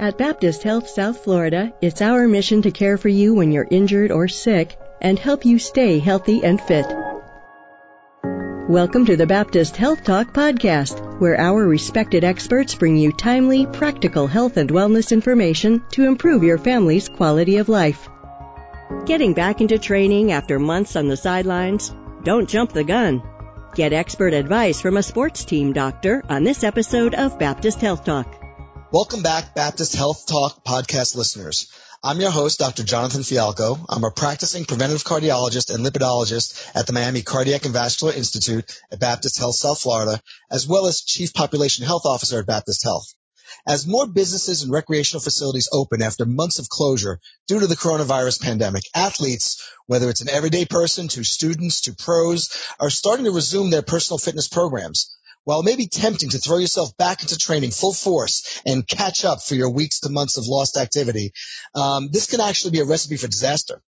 At Baptist Health South Florida, it's our mission to care for you when you're injured or sick and help you stay healthy and fit. Welcome to the Baptist Health Talk podcast, where our respected experts bring you timely, practical health and wellness information to improve your family's quality of life. Getting back into training after months on the sidelines? Don't jump the gun. Get expert advice from a sports team doctor on this episode of Baptist Health Talk. Welcome back, Baptist Health Talk podcast listeners. I'm your host, Dr. Jonathan Fialkow. I'm a practicing preventive cardiologist and lipidologist at the Miami Cardiac and Vascular Institute at Baptist Health South Florida, as well as Chief Population Health Officer at Baptist Health. As more businesses and recreational facilities open after months of closure due to the coronavirus pandemic, athletes, whether it's an everyday person to students to pros, are starting to resume their personal fitness programs. While it may be tempting to throw yourself back into training full force and catch up for your weeks to months of lost activity, um, this can actually be a recipe for disaster.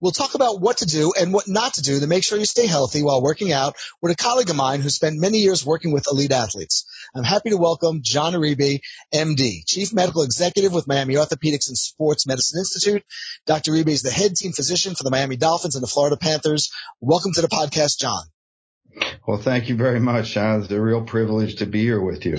We'll talk about what to do and what not to do to make sure you stay healthy while working out with a colleague of mine who spent many years working with elite athletes. I'm happy to welcome John Uribe, MD, Chief Medical Executive with Miami Orthopedics and Sports Medicine Institute. Dr. Uribe is the head team physician for the Miami Dolphins and the Florida Panthers. Welcome to the podcast, John. Well, thank you very much, John. It's a real privilege to be here with you.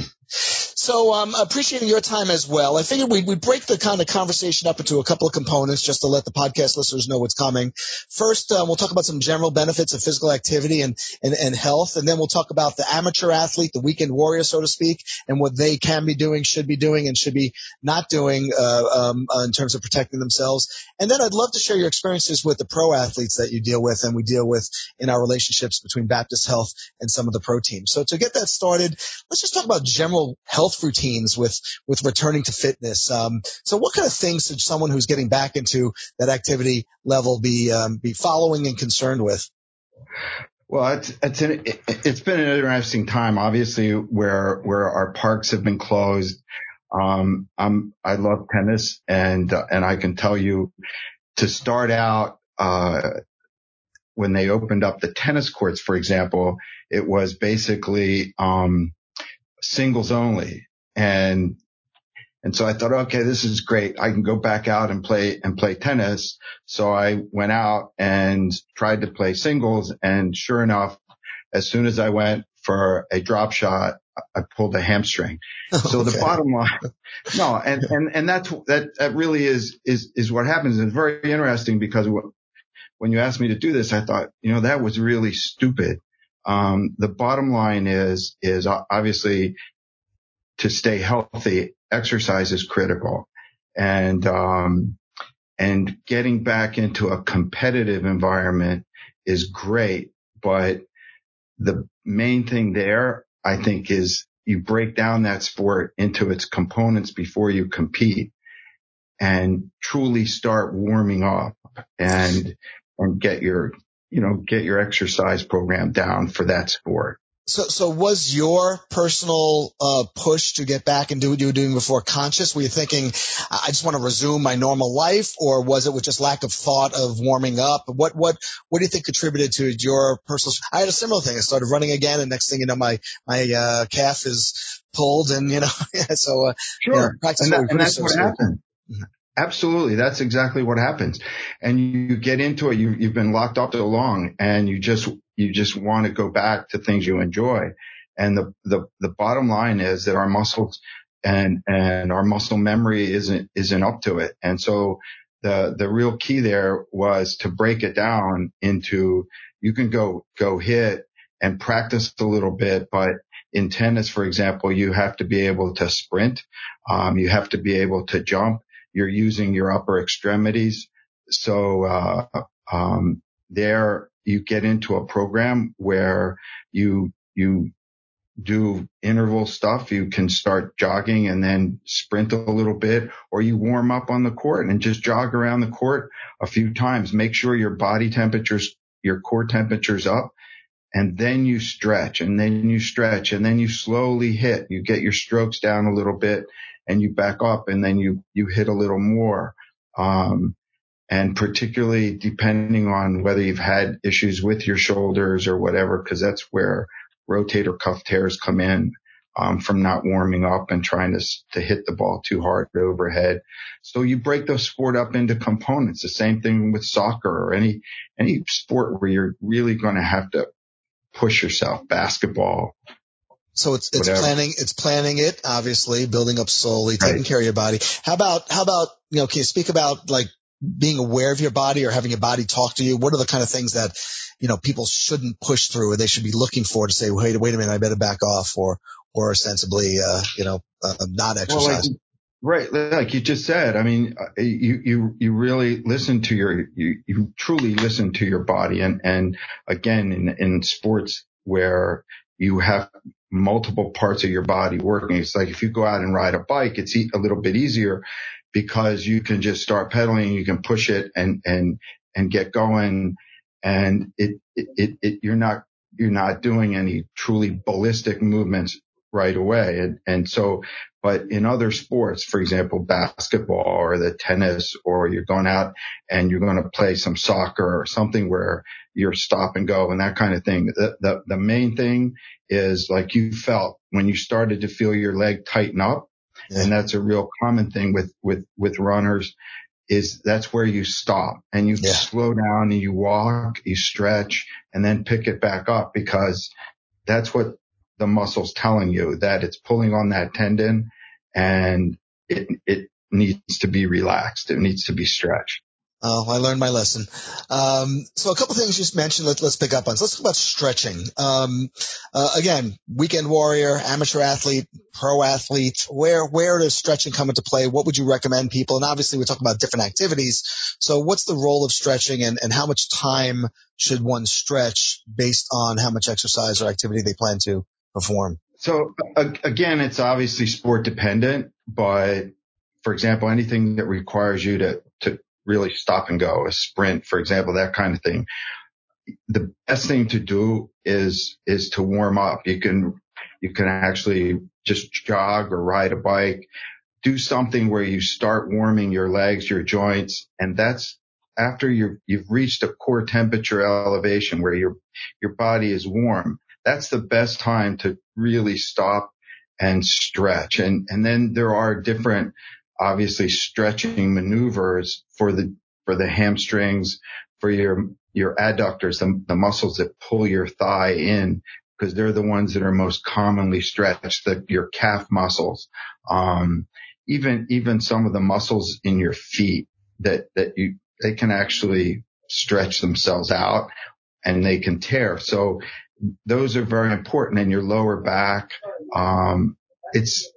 So, um, appreciating your time as well. I figured we we break the kind of conversation up into a couple of components just to let the podcast listeners know what's coming. First, uh, we'll talk about some general benefits of physical activity and, and and health, and then we'll talk about the amateur athlete, the weekend warrior, so to speak, and what they can be doing, should be doing, and should be not doing uh, um, uh, in terms of protecting themselves. And then I'd love to share your experiences with the pro athletes that you deal with and we deal with in our relationships between Baptist Health and some of the pro teams. So to get that started, let's just talk about general health health routines with with returning to fitness. Um, so, what kind of things should someone who's getting back into that activity level be um, be following and concerned with? Well, it's it's an, it's been an interesting time, obviously, where where our parks have been closed. Um, I'm I love tennis, and uh, and I can tell you to start out. Uh, when they opened up the tennis courts, for example, it was basically um, singles only. And, and so I thought, okay, this is great. I can go back out and play and play tennis. So I went out and tried to play singles. And sure enough, as soon as I went for a drop shot, I pulled a hamstring. So okay. the bottom line, no, and, and, and that's, that, that really is, is, is what happens. It's very interesting because when you asked me to do this, I thought, you know, that was really stupid. Um, the bottom line is, is obviously to stay healthy, exercise is critical. And, um, and getting back into a competitive environment is great, but the main thing there, I think is you break down that sport into its components before you compete and truly start warming up and, and get your, you know, get your exercise program down for that sport. So, so was your personal uh, push to get back and do what you were doing before conscious? Were you thinking, I just want to resume my normal life, or was it with just lack of thought of warming up? What, what, what do you think contributed to your personal? I had a similar thing. I started running again, and next thing you know, my my uh, calf is pulled, and you know, so uh, sure, yeah, and, that, and that's what happened. Absolutely. That's exactly what happens. And you get into it. You, you've been locked up so long and you just, you just want to go back to things you enjoy. And the, the, the bottom line is that our muscles and, and our muscle memory isn't, isn't up to it. And so the, the real key there was to break it down into you can go, go hit and practice a little bit, but in tennis, for example, you have to be able to sprint. Um, you have to be able to jump you're using your upper extremities. So, uh, um, there you get into a program where you, you do interval stuff. You can start jogging and then sprint a little bit or you warm up on the court and just jog around the court a few times. Make sure your body temperature's, your core temperature's up and then you stretch and then you stretch and then you slowly hit. You get your strokes down a little bit and you back up and then you, you hit a little more. Um, and particularly depending on whether you've had issues with your shoulders or whatever, cause that's where rotator cuff tears come in. um, from not warming up and trying to, to hit the ball too hard overhead. So you break the sport up into components. The same thing with soccer or any, any sport where you're really going to have to push yourself, basketball. So it's, it's whatever. planning, it's planning it, obviously, building up slowly, taking right. care of your body. How about, how about, you know, can you speak about like being aware of your body or having your body talk to you? What are the kind of things that, you know, people shouldn't push through or they should be looking for to say, wait, wait a minute, I better back off or, or sensibly, uh, you know, uh, not exercise. Well, like, right. Like you just said, I mean, uh, you, you, you really listen to your, you, you truly listen to your body. And, and again, in, in sports where you have multiple parts of your body working, it's like if you go out and ride a bike, it's a little bit easier because you can just start pedaling, you can push it and, and, and get going. And it, it, it, it you're not, you're not doing any truly ballistic movements right away. And, and so, but in other sports, for example, basketball or the tennis, or you're going out and you're going to play some soccer or something where you're stop and go and that kind of thing. The, the, the main thing is like you felt when you started to feel your leg tighten up. Yeah. And that's a real common thing with, with, with runners is that's where you stop and you yeah. slow down and you walk, you stretch and then pick it back up because that's what the muscle's telling you that it's pulling on that tendon and it, it needs to be relaxed. It needs to be stretched. Oh, I learned my lesson. Um, so a couple things you just mentioned. Let, us let's pick up on. So let's talk about stretching. Um, uh, again, weekend warrior, amateur athlete, pro athlete. Where where does stretching come into play? What would you recommend people? And obviously, we're talking about different activities. So what's the role of stretching, and, and how much time should one stretch based on how much exercise or activity they plan to perform? So again, it's obviously sport dependent, but for example, anything that requires you to, to really stop and go, a sprint, for example, that kind of thing. The best thing to do is, is to warm up. You can, you can actually just jog or ride a bike, do something where you start warming your legs, your joints, and that's after you've, you've reached a core temperature elevation where your, your body is warm that's the best time to really stop and stretch. And, and then there are different, obviously stretching maneuvers for the, for the hamstrings, for your, your adductors, the, the muscles that pull your thigh in because they're the ones that are most commonly stretched, the, your calf muscles, um, even, even some of the muscles in your feet that, that you, they can actually stretch themselves out and they can tear. So those are very important in your lower back. Um, it's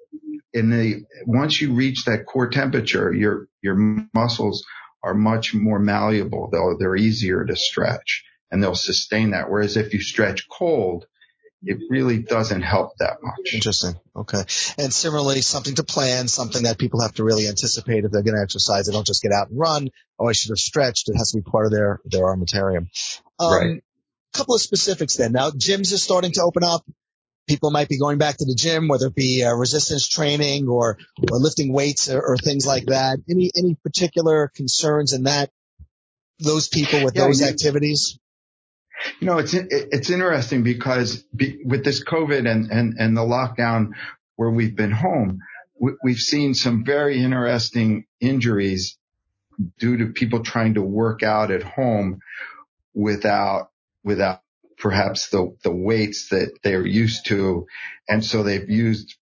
in the, once you reach that core temperature, your, your muscles are much more malleable. They'll, they're easier to stretch and they'll sustain that. Whereas if you stretch cold, it really doesn't help that much. Interesting. Okay. And similarly, something to plan, something that people have to really anticipate if they're going to exercise. They don't just get out and run. Oh, I should have stretched. It has to be part of their, their armamentarium. Um, right couple of specifics then. Now, gyms are starting to open up. People might be going back to the gym, whether it be uh, resistance training or, or lifting weights or, or, things like that. Any any particular concerns in that those people with yeah, those yeah. activities? You know, it's it's interesting because be, with this COVID and and and the lockdown where we've been home, we, we've seen some very interesting injuries due to people trying to work out at home without without perhaps the, the weights that they're used to. And so they've used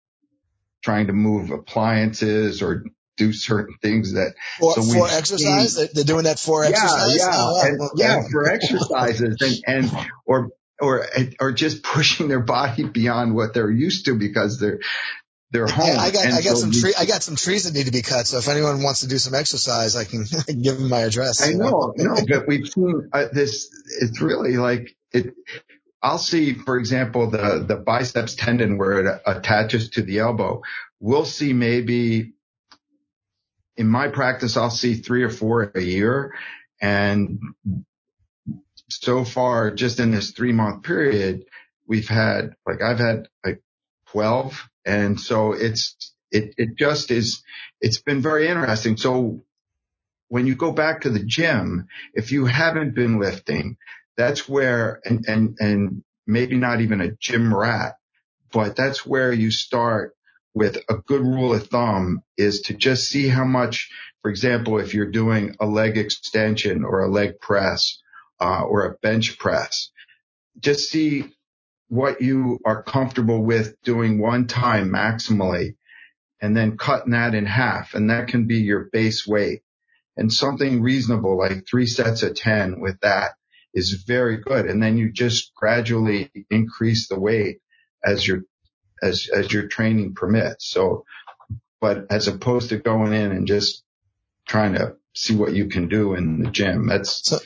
trying to move appliances or do certain things that for, so for exercise seen, they're doing that for yeah, exercise yeah oh, and, okay. yeah for exercises and and or or or just pushing their body beyond what they're used to because they're they're home. I got, I got so some tree, I got some trees that need to be cut. So if anyone wants to do some exercise, I can, I can give them my address. I know, no, but we've seen uh, this. It's really like it. I'll see, for example, the, the biceps tendon where it attaches to the elbow. We'll see maybe in my practice, I'll see three or four a year. And so far, just in this three month period, we've had like, I've had like 12 and so it's, it, it just is, it's been very interesting. So when you go back to the gym, if you haven't been lifting, that's where, and, and, and maybe not even a gym rat, but that's where you start with a good rule of thumb is to just see how much, for example, if you're doing a leg extension or a leg press, uh, or a bench press, just see what you are comfortable with doing one time maximally and then cutting that in half. And that can be your base weight and something reasonable like three sets of 10 with that is very good. And then you just gradually increase the weight as your, as, as your training permits. So, but as opposed to going in and just trying to see what you can do in the gym, that's, so,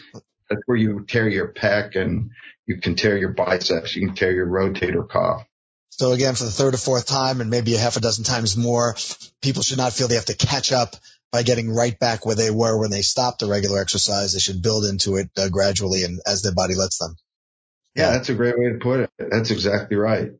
that's where you tear your pec and you can tear your biceps. You can tear your rotator cuff. So again, for the third or fourth time and maybe a half a dozen times more, people should not feel they have to catch up by getting right back where they were when they stopped the regular exercise. They should build into it uh, gradually and as their body lets them. Yeah, that's a great way to put it. That's exactly right.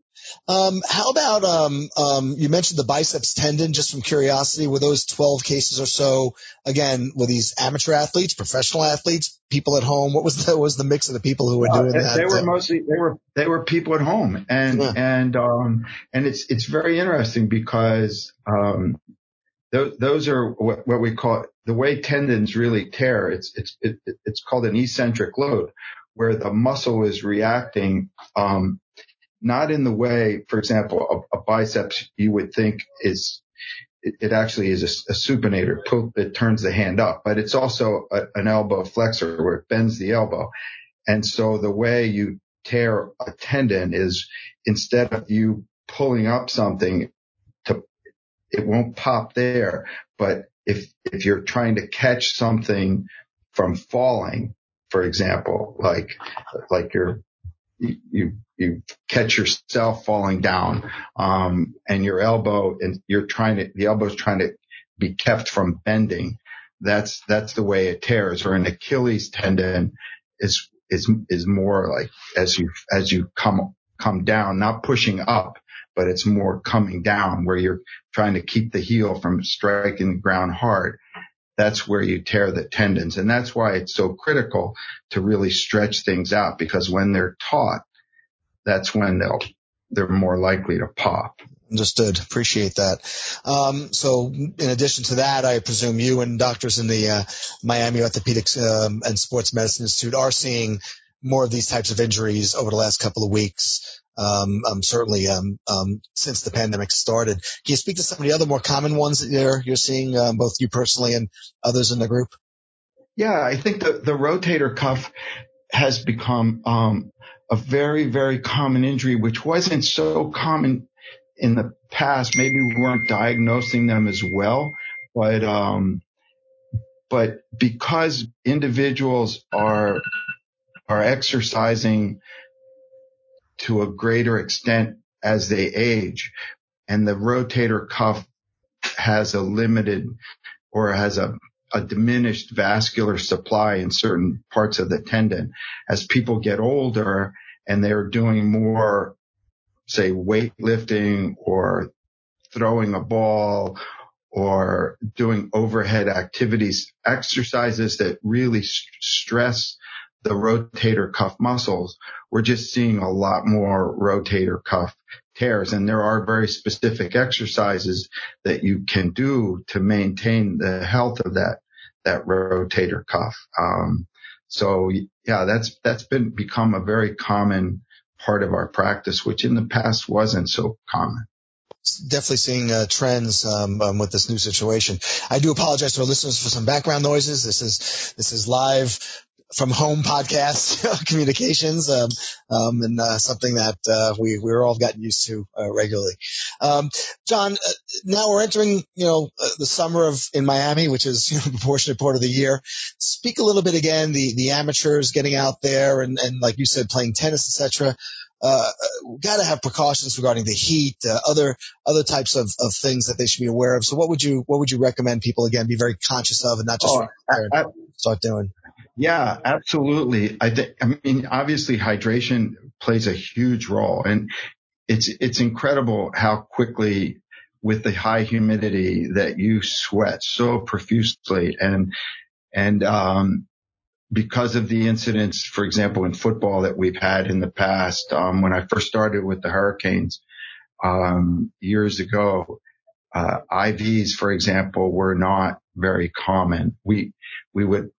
Um, how about um, um, you mentioned the biceps tendon? Just from curiosity, were those twelve cases or so? Again, were these amateur athletes, professional athletes, people at home? What was the what was the mix of the people who were doing that? They were mostly they were they were people at home, and yeah. and um, and it's it's very interesting because um, those those are what, what we call the way tendons really tear. It's it's it, it's called an eccentric load, where the muscle is reacting um, not in the way, for example, a, a biceps you would think is, it, it actually is a, a, supinator. It turns the hand up, but it's also a, an elbow flexor where it bends the elbow. And so the way you tear a tendon is instead of you pulling up something to, it won't pop there. But if, if you're trying to catch something from falling, for example, like, like you're you, you, catch yourself falling down, um, and your elbow and you're trying to, the elbow is trying to be kept from bending. That's, that's the way it tears or an Achilles tendon is, is, is more like as you, as you come, come down, not pushing up, but it's more coming down where you're trying to keep the heel from striking the ground hard that's where you tear the tendons. And that's why it's so critical to really stretch things out because when they're taut, that's when they'll, they're more likely to pop. Understood. Appreciate that. Um, so in addition to that, I presume you and doctors in the uh, Miami Orthopedics um, and Sports Medicine Institute are seeing more of these types of injuries over the last couple of weeks um, um, certainly um, um, since the pandemic started. Can you speak to some of the other more common ones that you're, you're seeing, um, both you personally and others in the group? Yeah, I think the, the rotator cuff has become um, a very, very common injury, which wasn't so common in the past. Maybe we weren't diagnosing them as well, but um, but because individuals are are exercising to a greater extent as they age. And the rotator cuff has a limited or has a, a diminished vascular supply in certain parts of the tendon. As people get older and they're doing more, say, weightlifting or throwing a ball or doing overhead activities, exercises that really stress the rotator cuff muscles, we're just seeing a lot more rotator cuff tears. And there are very specific exercises that you can do to maintain the health of that, that rotator cuff. Um, so yeah, that's, that's been become a very common part of our practice, which in the past wasn't so common definitely seeing uh, trends um, um, with this new situation. I do apologize to our listeners for some background noises. This is this is live from home podcast communications, um, um, and uh, something that uh, we we're all gotten used to uh, regularly. Um, John, uh, now we're entering you know uh, the summer of in Miami, which is you know, proportionate part of the year. Speak a little bit again the the amateurs getting out there and and like you said, playing tennis, etc. Uh, got to have precautions regarding the heat, uh, other other types of, of things that they should be aware of. So, what would you what would you recommend people again be very conscious of and not just oh, I, start doing? Yeah, absolutely. I think, I mean, obviously hydration plays a huge role and it's, it's incredible how quickly with the high humidity that you sweat so profusely and, and, um, because of the incidents, for example, in football that we've had in the past, um, when I first started with the Hurricanes, um, years ago, uh, IVs, for example, were not very common. We, we would,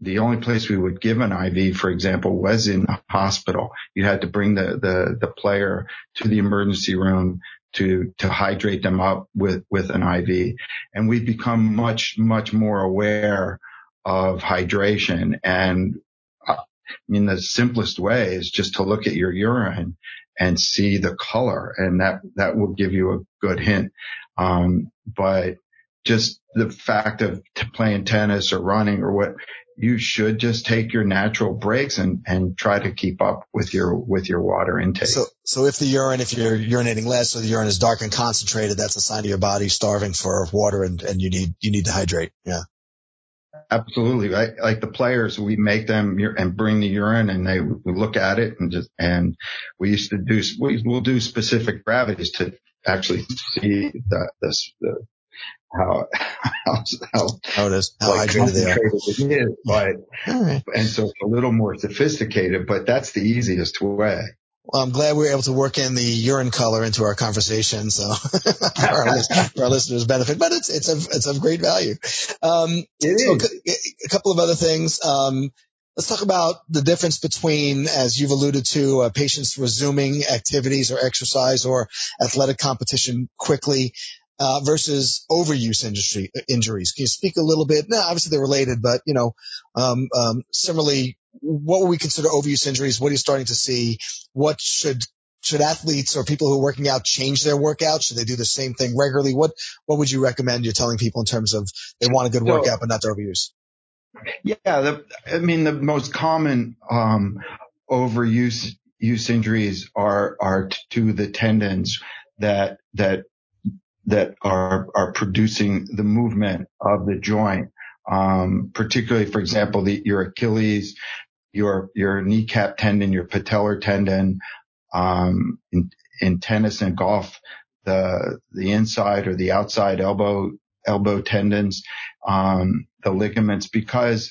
the only place we would give an IV, for example, was in a hospital. You had to bring the, the, the player to the emergency room to, to hydrate them up with, with an IV. And we've become much, much more aware of hydration. And uh, I mean, the simplest way is just to look at your urine and see the color and that, that will give you a good hint. Um, but just the fact of playing tennis or running or what you should just take your natural breaks and, and try to keep up with your, with your water intake. So, so if the urine, if you're urinating less or the urine is dark and concentrated, that's a sign of your body starving for water and, and you need, you need to hydrate. Yeah. Absolutely. Right? Like the players, we make them and bring the urine and they look at it and just, and we used to do, we will do specific gravities to actually see the, the, the how, how, how, how it is, how like hydrated they. It is, but, right. and so it's a little more sophisticated, but that's the easiest way. Well, I'm glad we were able to work in the urine color into our conversation, so for, our, our, listeners' benefit. But it's it's of it's of great value. Um, so a couple of other things. Um, let's talk about the difference between, as you've alluded to, uh, patients resuming activities or exercise or athletic competition quickly. Uh, versus overuse industry injuries. Can you speak a little bit? No, obviously they're related, but you know, um, um, similarly, what would we consider overuse injuries? What are you starting to see? What should should athletes or people who are working out change their workout? Should they do the same thing regularly? What what would you recommend? You're telling people in terms of they want a good so, workout but not to overuse. Yeah, the, I mean the most common um, overuse use injuries are are to the tendons that that that are are producing the movement of the joint. Um, particularly, for example, the, your Achilles, your your kneecap tendon, your patellar tendon, um, in, in tennis and golf, the the inside or the outside elbow elbow tendons, um, the ligaments, because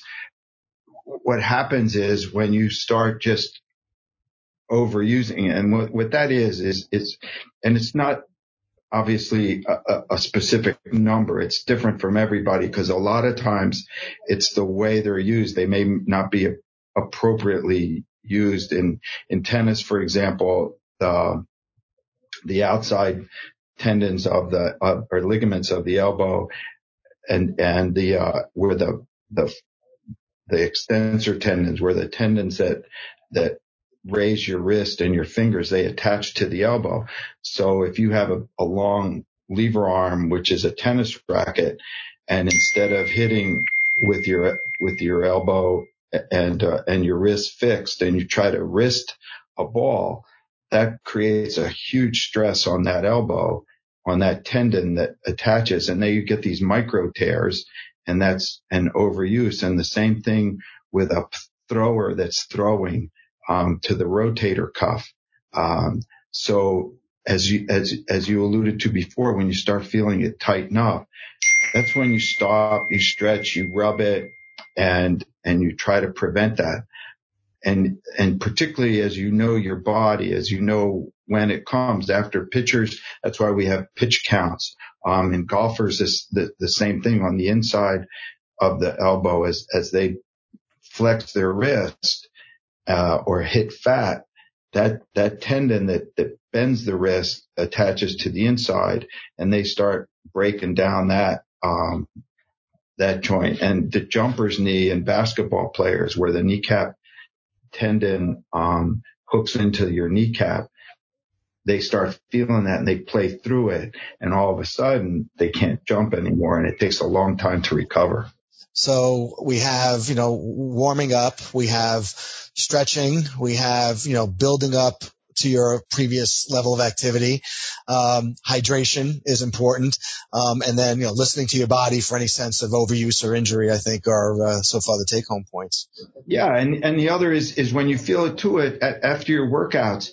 what happens is when you start just overusing it, and what, what that is is it's and it's not obviously a, a, specific number. It's different from everybody because a lot of times it's the way they're used. They may not be appropriately used in, in tennis, for example, the, the outside tendons of the, uh, or ligaments of the elbow and, and the, uh, where the, the, the extensor tendons, where the tendons that, that raise your wrist and your fingers, they attach to the elbow. So if you have a, a long lever arm, which is a tennis racket, and instead of hitting with your, with your elbow and, uh, and your wrist fixed and you try to wrist a ball, that creates a huge stress on that elbow, on that tendon that attaches. And then you get these micro tears and that's an overuse. And the same thing with a thrower that's throwing um, to the rotator cuff. Um, so as you as as you alluded to before, when you start feeling it tighten up, that's when you stop, you stretch, you rub it, and and you try to prevent that. And and particularly as you know your body, as you know when it comes after pitchers, that's why we have pitch counts. Um, and golfers is the, the same thing on the inside of the elbow as as they flex their wrist uh, or hit fat, that that tendon that that bends the wrist attaches to the inside, and they start breaking down that um, that joint. And the jumper's knee and basketball players, where the kneecap tendon um, hooks into your kneecap, they start feeling that and they play through it, and all of a sudden they can't jump anymore, and it takes a long time to recover. So we have, you know, warming up, we have stretching, we have, you know, building up to your previous level of activity. Um, hydration is important. Um, and then, you know, listening to your body for any sense of overuse or injury, I think are uh, so far the take home points. Yeah. And, and the other is, is when you feel it to it after your workouts,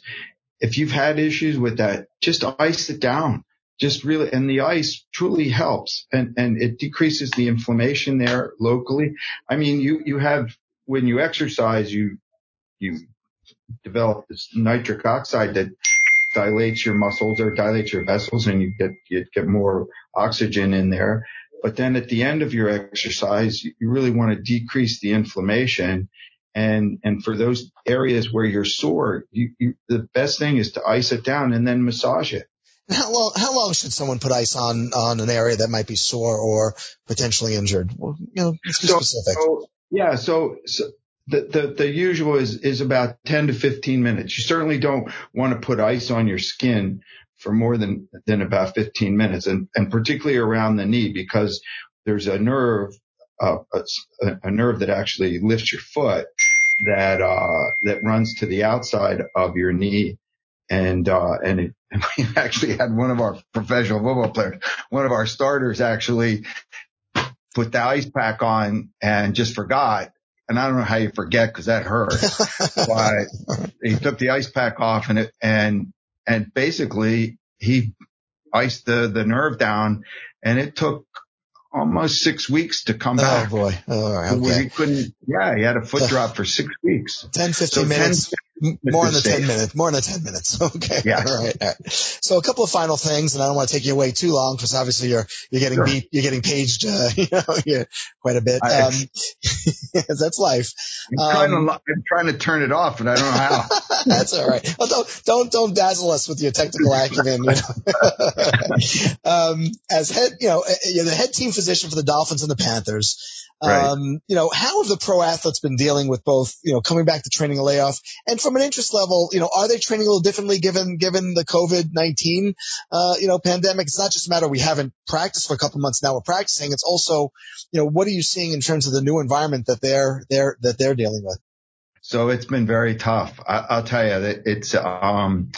if you've had issues with that, just ice it down just really, and the ice truly helps and, and it decreases the inflammation there locally. I mean, you, you have, when you exercise, you, you develop this nitric oxide that dilates your muscles or dilates your vessels and you get, you get more oxygen in there. But then at the end of your exercise, you really want to decrease the inflammation. And, and for those areas where you're sore, you, you, the best thing is to ice it down and then massage it. How long, how long should someone put ice on, on an area that might be sore or potentially injured? Well, you know, let's be so, specific. So, yeah. So, so the, the, the usual is, is about 10 to 15 minutes. You certainly don't want to put ice on your skin for more than, than about 15 minutes and, and particularly around the knee because there's a nerve, uh, a, a nerve that actually lifts your foot that, uh, that runs to the outside of your knee. And, uh, and it, and we actually had one of our professional football players, one of our starters actually put the ice pack on and just forgot. And I don't know how you forget because that hurt, but he took the ice pack off and it, and, and basically he iced the, the nerve down and it took almost six weeks to come back. Oh boy. Oh, okay. He couldn't, yeah, he had a foot drop for six weeks. 10, 15 so minutes. 10, more than the 10 minutes, more than the 10 minutes. Okay. Yeah. All right, all right. So a couple of final things, and I don't want to take you away too long because obviously you're, you're getting sure. beat, you're getting paged, uh, you know, quite a bit. I, um, that's life. I'm, um, trying to, um, I'm trying to turn it off, but I don't know how. that's all right. Well, don't, don't, don't dazzle us with your technical acumen. You know? um, as head, you know, uh, you're the head team physician for the Dolphins and the Panthers. Right. Um, you know, how have the pro athletes been dealing with both, you know, coming back to training a layoff and from an interest level, you know, are they training a little differently given, given the COVID-19, uh, you know, pandemic? It's not just a matter we haven't practiced for a couple months now we're practicing. It's also, you know, what are you seeing in terms of the new environment that they're, they're, that they're dealing with? So it's been very tough. I, will tell you that it's, um,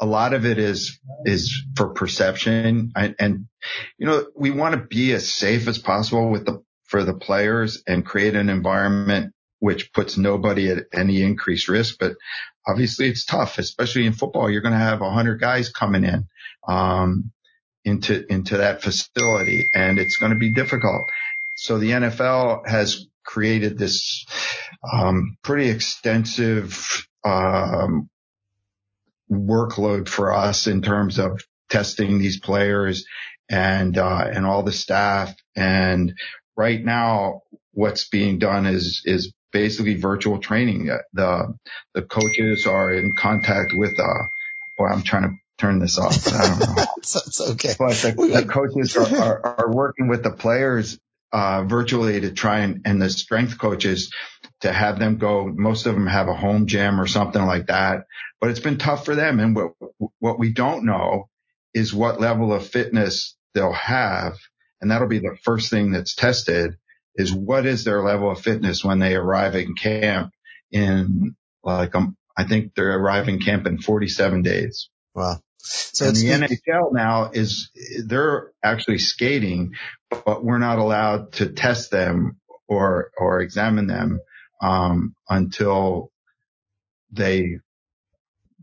a lot of it is, is for perception and, and you know, we want to be as safe as possible with the for the players and create an environment which puts nobody at any increased risk. But obviously it's tough, especially in football. You're going to have a hundred guys coming in, um, into, into that facility and it's going to be difficult. So the NFL has created this, um, pretty extensive, um, workload for us in terms of testing these players and, uh, and all the staff and right now what's being done is, is basically virtual training. The, the coaches are in contact with, uh, boy, I'm trying to turn this off. I don't know. it's, it's okay. But the, the coaches are, are, are, working with the players, uh, virtually to try and, and the strength coaches to have them go. Most of them have a home gym or something like that, but it's been tough for them. And what, what we don't know is what level of fitness they'll have and that'll be the first thing that's tested is what is their level of fitness when they arrive in camp in like, um, I think they're arriving camp in 47 days. Wow. So and the NHL now is they're actually skating, but we're not allowed to test them or, or examine them, um, until they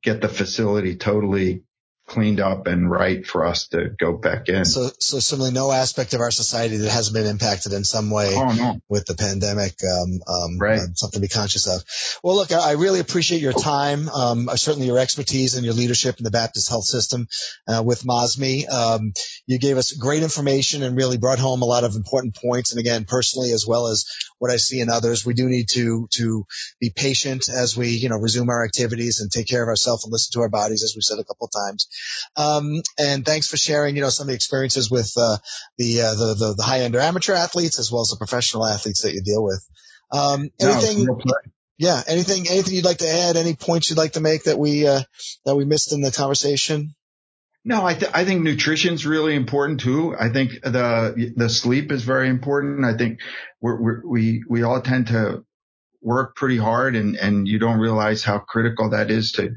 get the facility totally cleaned up and right for us to go back in. So, so similarly, no aspect of our society that hasn't been impacted in some way oh, no. with the pandemic, um, um, right. Um, something to be conscious of. Well, look, I, I really appreciate your time, um, certainly your expertise and your leadership in the Baptist health system, uh, with MOSMI. Um, you gave us great information and really brought home a lot of important points. And again, personally, as well as what I see in others, we do need to, to be patient as we, you know, resume our activities and take care of ourselves and listen to our bodies, as we said a couple of times. Um, and thanks for sharing, you know, some of the experiences with, uh, the, uh, the, the, the high end or amateur athletes as well as the professional athletes that you deal with. Um, anything, no, yeah, anything, anything you'd like to add? Any points you'd like to make that we, uh, that we missed in the conversation? No, I, th- I think nutrition's really important too. I think the the sleep is very important. I think we're, we're, we we all tend to work pretty hard and, and you don't realize how critical that is to,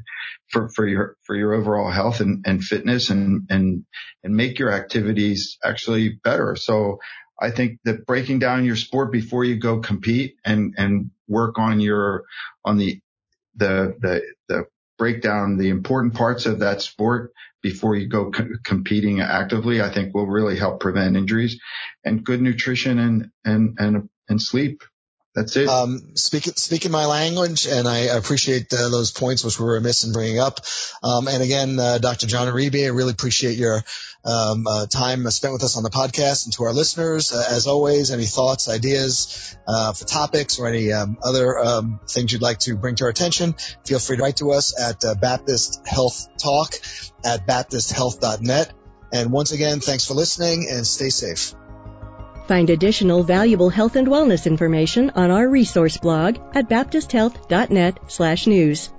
for, for your, for your overall health and, and fitness and, and, and make your activities actually better. So I think that breaking down your sport before you go compete and, and work on your, on the, the, the, the breakdown, the important parts of that sport before you go co- competing actively, I think will really help prevent injuries. And good nutrition and, and, and, and sleep That's it. Um, speaking speaking my language, and I appreciate uh, those points which we were remiss in bringing up. Um, and again, uh, Dr. John Uribe, I really appreciate your um, uh, time spent with us on the podcast. And to our listeners, uh, as always, any thoughts, ideas uh, for topics, or any um, other um, things you'd like to bring to our attention, feel free to write to us at uh, Baptist Health Talk at baptisthealth.net. And once again, thanks for listening and stay safe. Find additional valuable health and wellness information on our resource blog at baptisthealth.net/news.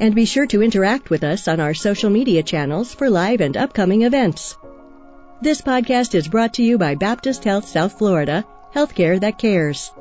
And be sure to interact with us on our social media channels for live and upcoming events. This podcast is brought to you by Baptist Health South Florida, healthcare that cares.